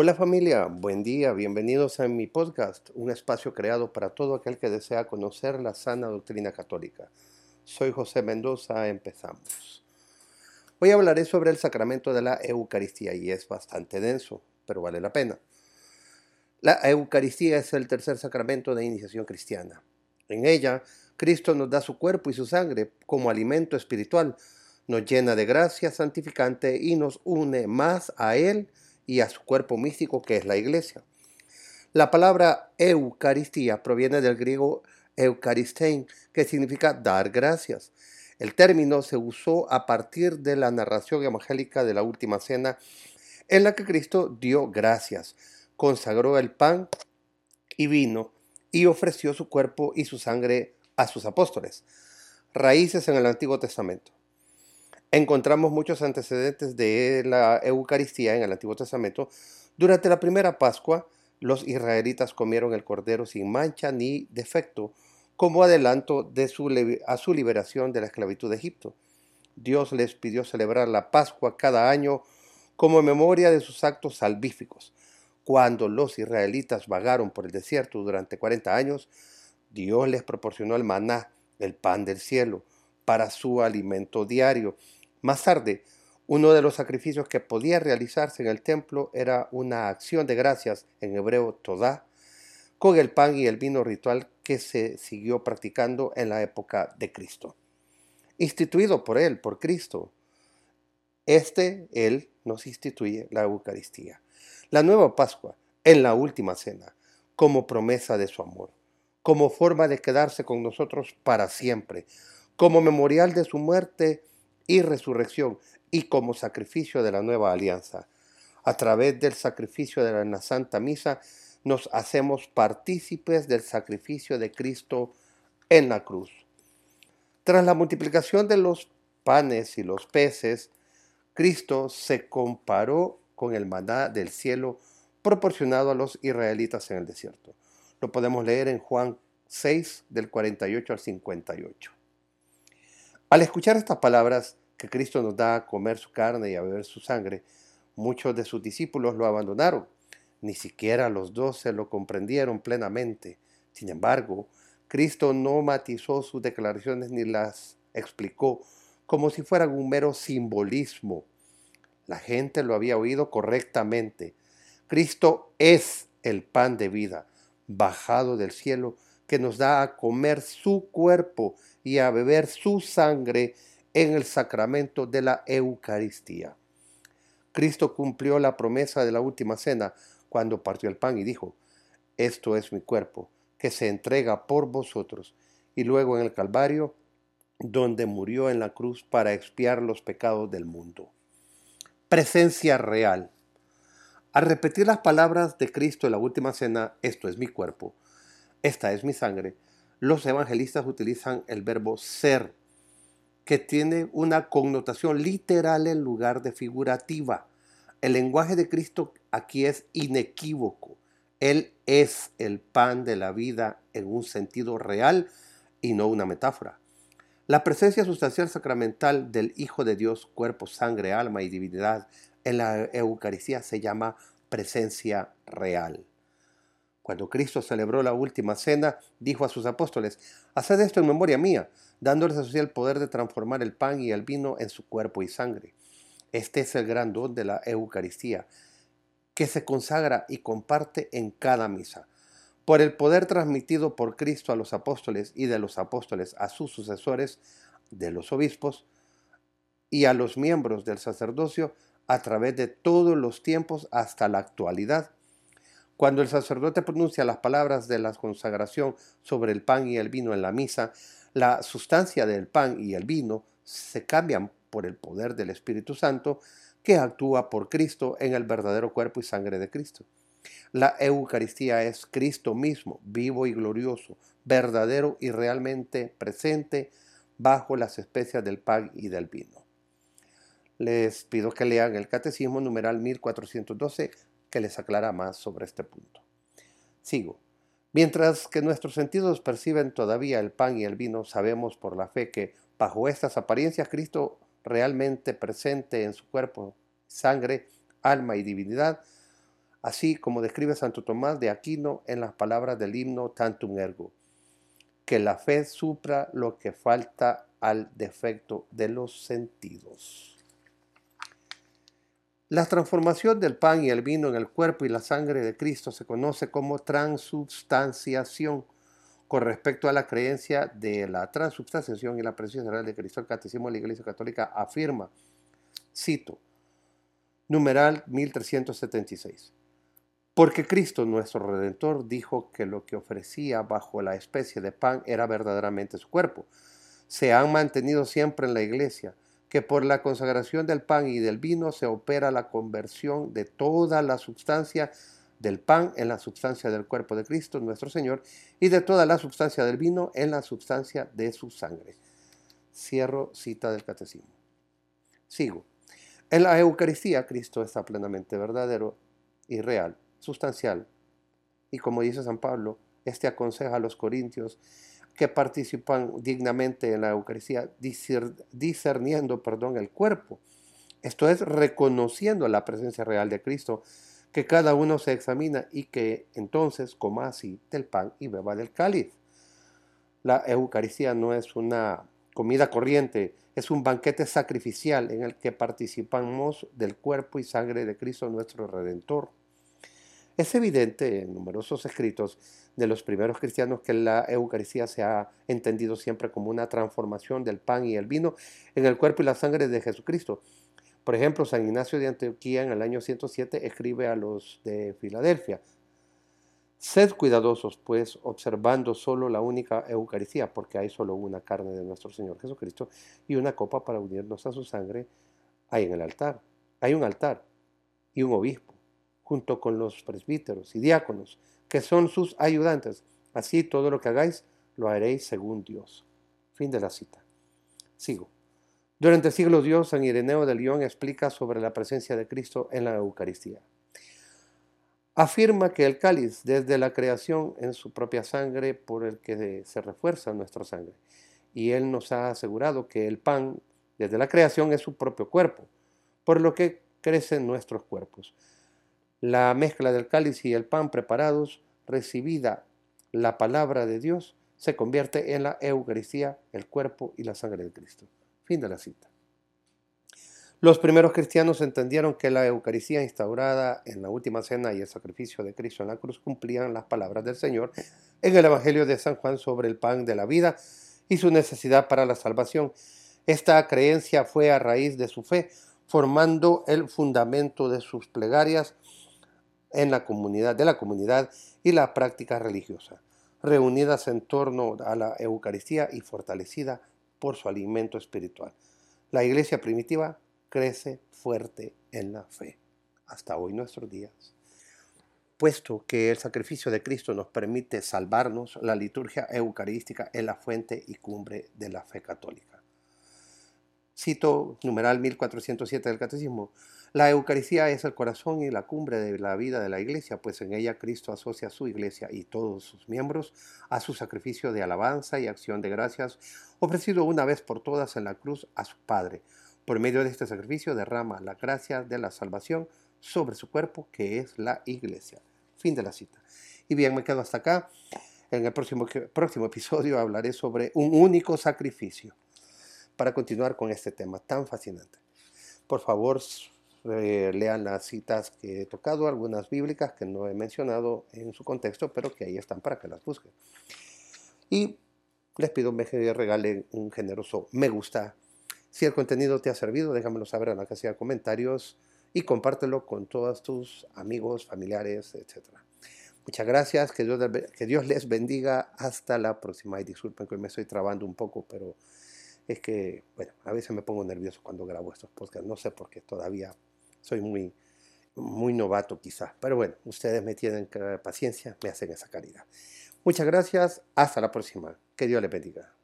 Hola familia, buen día, bienvenidos a mi podcast, un espacio creado para todo aquel que desea conocer la sana doctrina católica. Soy José Mendoza, empezamos. Hoy hablaré sobre el sacramento de la Eucaristía y es bastante denso, pero vale la pena. La Eucaristía es el tercer sacramento de iniciación cristiana. En ella, Cristo nos da su cuerpo y su sangre como alimento espiritual, nos llena de gracia santificante y nos une más a Él a su cuerpo místico que es la iglesia. La palabra Eucaristía proviene del griego Eucharistein, que significa dar gracias. El término se usó a partir de la narración evangélica de la última cena, en la que Cristo dio gracias, consagró el pan y vino y ofreció su cuerpo y su sangre a sus apóstoles. Raíces en el Antiguo Testamento. Encontramos muchos antecedentes de la Eucaristía en el Antiguo Testamento. Durante la primera Pascua, los israelitas comieron el cordero sin mancha ni defecto, como adelanto de su, a su liberación de la esclavitud de Egipto. Dios les pidió celebrar la Pascua cada año como memoria de sus actos salvíficos. Cuando los israelitas vagaron por el desierto durante 40 años, Dios les proporcionó el maná, el pan del cielo, para su alimento diario más tarde, uno de los sacrificios que podía realizarse en el templo era una acción de gracias, en hebreo todá, con el pan y el vino ritual que se siguió practicando en la época de Cristo. Instituido por Él, por Cristo, este, Él, nos instituye la Eucaristía. La nueva Pascua, en la última cena, como promesa de su amor, como forma de quedarse con nosotros para siempre, como memorial de su muerte y resurrección y como sacrificio de la nueva alianza. A través del sacrificio de la Santa Misa nos hacemos partícipes del sacrificio de Cristo en la cruz. Tras la multiplicación de los panes y los peces, Cristo se comparó con el maná del cielo proporcionado a los israelitas en el desierto. Lo podemos leer en Juan 6 del 48 al 58. Al escuchar estas palabras que Cristo nos da a comer su carne y a beber su sangre, muchos de sus discípulos lo abandonaron. Ni siquiera los doce lo comprendieron plenamente. Sin embargo, Cristo no matizó sus declaraciones ni las explicó como si fueran un mero simbolismo. La gente lo había oído correctamente. Cristo es el pan de vida, bajado del cielo, que nos da a comer su cuerpo y a beber su sangre en el sacramento de la Eucaristía. Cristo cumplió la promesa de la última cena cuando partió el pan y dijo, esto es mi cuerpo, que se entrega por vosotros, y luego en el Calvario, donde murió en la cruz para expiar los pecados del mundo. Presencia real. Al repetir las palabras de Cristo en la última cena, esto es mi cuerpo, esta es mi sangre, los evangelistas utilizan el verbo ser, que tiene una connotación literal en lugar de figurativa. El lenguaje de Cristo aquí es inequívoco. Él es el pan de la vida en un sentido real y no una metáfora. La presencia sustancial sacramental del Hijo de Dios, cuerpo, sangre, alma y divinidad en la Eucaristía se llama presencia real. Cuando Cristo celebró la última cena, dijo a sus apóstoles, Haced esto en memoria mía, dándoles así el poder de transformar el pan y el vino en su cuerpo y sangre. Este es el gran don de la Eucaristía, que se consagra y comparte en cada misa. Por el poder transmitido por Cristo a los apóstoles y de los apóstoles a sus sucesores, de los obispos, y a los miembros del sacerdocio a través de todos los tiempos hasta la actualidad, cuando el sacerdote pronuncia las palabras de la consagración sobre el pan y el vino en la misa, la sustancia del pan y el vino se cambian por el poder del Espíritu Santo que actúa por Cristo en el verdadero cuerpo y sangre de Cristo. La Eucaristía es Cristo mismo, vivo y glorioso, verdadero y realmente presente bajo las especias del pan y del vino. Les pido que lean el Catecismo numeral 1412 que les aclara más sobre este punto. Sigo. Mientras que nuestros sentidos perciben todavía el pan y el vino, sabemos por la fe que bajo estas apariencias Cristo realmente presente en su cuerpo, sangre, alma y divinidad, así como describe Santo Tomás de Aquino en las palabras del himno Tantum Ergo, que la fe supra lo que falta al defecto de los sentidos. La transformación del pan y el vino en el cuerpo y la sangre de Cristo se conoce como transubstanciación con respecto a la creencia de la transubstanciación y la presencia real de Cristo. El Catecismo de la Iglesia Católica afirma, cito, numeral 1376. Porque Cristo nuestro Redentor dijo que lo que ofrecía bajo la especie de pan era verdaderamente su cuerpo. Se han mantenido siempre en la iglesia que por la consagración del pan y del vino se opera la conversión de toda la sustancia del pan en la sustancia del cuerpo de Cristo nuestro Señor y de toda la sustancia del vino en la sustancia de su sangre. Cierro cita del catecismo. Sigo. En la Eucaristía Cristo está plenamente verdadero y real sustancial. Y como dice San Pablo, este aconseja a los corintios que participan dignamente en la Eucaristía, discerniendo perdón, el cuerpo. Esto es reconociendo la presencia real de Cristo, que cada uno se examina y que entonces coma así del pan y beba del cáliz. La Eucaristía no es una comida corriente, es un banquete sacrificial en el que participamos del cuerpo y sangre de Cristo nuestro Redentor. Es evidente en numerosos escritos de los primeros cristianos que la Eucaristía se ha entendido siempre como una transformación del pan y el vino en el cuerpo y la sangre de Jesucristo. Por ejemplo, San Ignacio de Antioquía en el año 107 escribe a los de Filadelfia, Sed cuidadosos, pues, observando solo la única Eucaristía, porque hay solo una carne de nuestro Señor Jesucristo y una copa para unirnos a su sangre. Hay en el altar. Hay un altar y un obispo junto con los presbíteros y diáconos, que son sus ayudantes. Así todo lo que hagáis lo haréis según Dios. Fin de la cita. Sigo. Durante el siglo Dios, San Ireneo de León explica sobre la presencia de Cristo en la Eucaristía. Afirma que el cáliz, desde la creación, en su propia sangre por el que se refuerza nuestra sangre. Y él nos ha asegurado que el pan, desde la creación, es su propio cuerpo, por lo que crecen nuestros cuerpos la mezcla del cáliz y el pan preparados, recibida la palabra de Dios, se convierte en la Eucaristía, el cuerpo y la sangre de Cristo. Fin de la cita. Los primeros cristianos entendieron que la Eucaristía instaurada en la última cena y el sacrificio de Cristo en la cruz cumplían las palabras del Señor en el Evangelio de San Juan sobre el pan de la vida y su necesidad para la salvación. Esta creencia fue a raíz de su fe, formando el fundamento de sus plegarias en la comunidad, de la comunidad y la práctica religiosa, reunidas en torno a la Eucaristía y fortalecida por su alimento espiritual. La iglesia primitiva crece fuerte en la fe, hasta hoy nuestros días. Puesto que el sacrificio de Cristo nos permite salvarnos, la liturgia eucarística es la fuente y cumbre de la fe católica. Cito numeral 1407 del Catecismo. La Eucaristía es el corazón y la cumbre de la vida de la iglesia, pues en ella Cristo asocia a su iglesia y todos sus miembros a su sacrificio de alabanza y acción de gracias ofrecido una vez por todas en la cruz a su Padre. Por medio de este sacrificio derrama la gracia de la salvación sobre su cuerpo, que es la iglesia. Fin de la cita. Y bien, me quedo hasta acá. En el próximo, próximo episodio hablaré sobre un único sacrificio para continuar con este tema tan fascinante. Por favor, eh, lean las citas que he tocado, algunas bíblicas que no he mencionado en su contexto, pero que ahí están para que las busquen. Y les pido que regalen un generoso me gusta. Si el contenido te ha servido, déjamelo saber en la casilla de comentarios y compártelo con todos tus amigos, familiares, etc. Muchas gracias, que Dios, que Dios les bendiga. Hasta la próxima. Y disculpen que me estoy trabando un poco, pero es que, bueno, a veces me pongo nervioso cuando grabo estos podcasts. No sé por qué todavía soy muy, muy novato quizás. Pero bueno, ustedes me tienen paciencia, me hacen esa caridad. Muchas gracias, hasta la próxima. Que Dios les bendiga.